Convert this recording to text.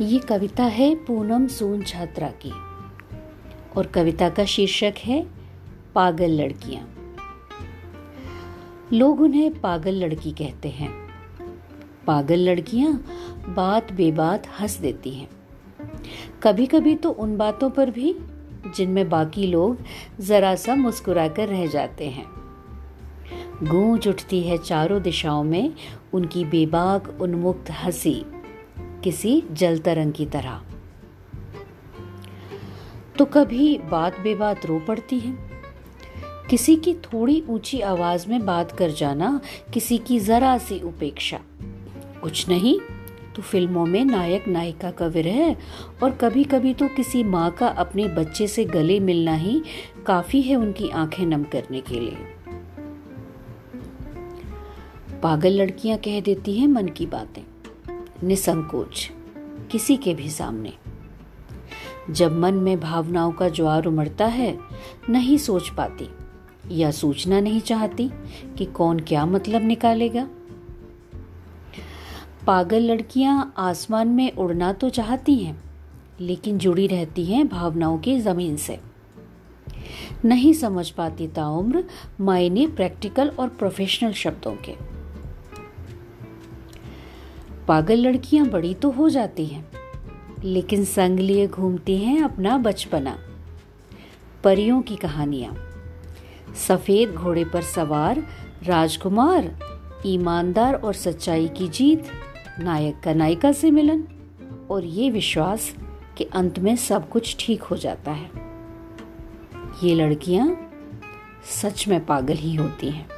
ये कविता है पूनम सोन छात्रा की। और कविता का शीर्षक है, पागल लड़कियाँ। लोग उन्हें पागल लड़की कहते हैं। पागल लड़कियाँ बात बेबात हंस देती हैं। कभी कभी तो उन बातों पर भी, जिनमें बाकी लोग जरा सा मुस्कुराकर रह जाते हैं। गूंज उठती है चारों दिशाओं में उनकी बेबाक, उन्मुक्त हँसी। किसी जल तरंग की तरह। तो कभी बात बेबात रो पड़ती है। किसी की थोड़ी ऊँची आवाज़ में बात कर जाना किसी की जरा सी उपेक्षा। कुछ नहीं तो फ़िल्मों में नायक नायिका का विरह और कभी कभी तो किसी माँ का अपने बच्चे से गले मिलना ही काफ़ी है उनकी आँखें नम करने के लिए। पागल लड़कियाँ कह देती हैं मन की बातें। निसंकोच, किसी के भी सामने। जब मन में भावनाओं का ज्वार उमड़ता है, नहीं सोच पाती या सोचना नहीं चाहती कि कौन क्या मतलब निकालेगा। पागल लड़कियाँ आसमान में उड़ना तो चाहती हैं, लेकिन जुड़ी रहती हैं भावनाओं की ज़मीन से। नहीं समझ पाती ताउम्र मायने प्रैक्टिकल और प्रोफेशनल शब्दों के। पागल लड़कियाँ बड़ी तो हो जाती हैं, लेकिन संग लिए घूमती हैं अपना बचपना। परियों की कहानियाँ। सफ़ेद घोड़े पर सवार, राजकुमार, ईमानदार और सच्चाई की जीत, नायक का नायिका से मिलन, और ये विश्वास कि अंत में सब कुछ ठीक हो जाता है। ये लड़कियाँ सच में पागल ही होती हैं।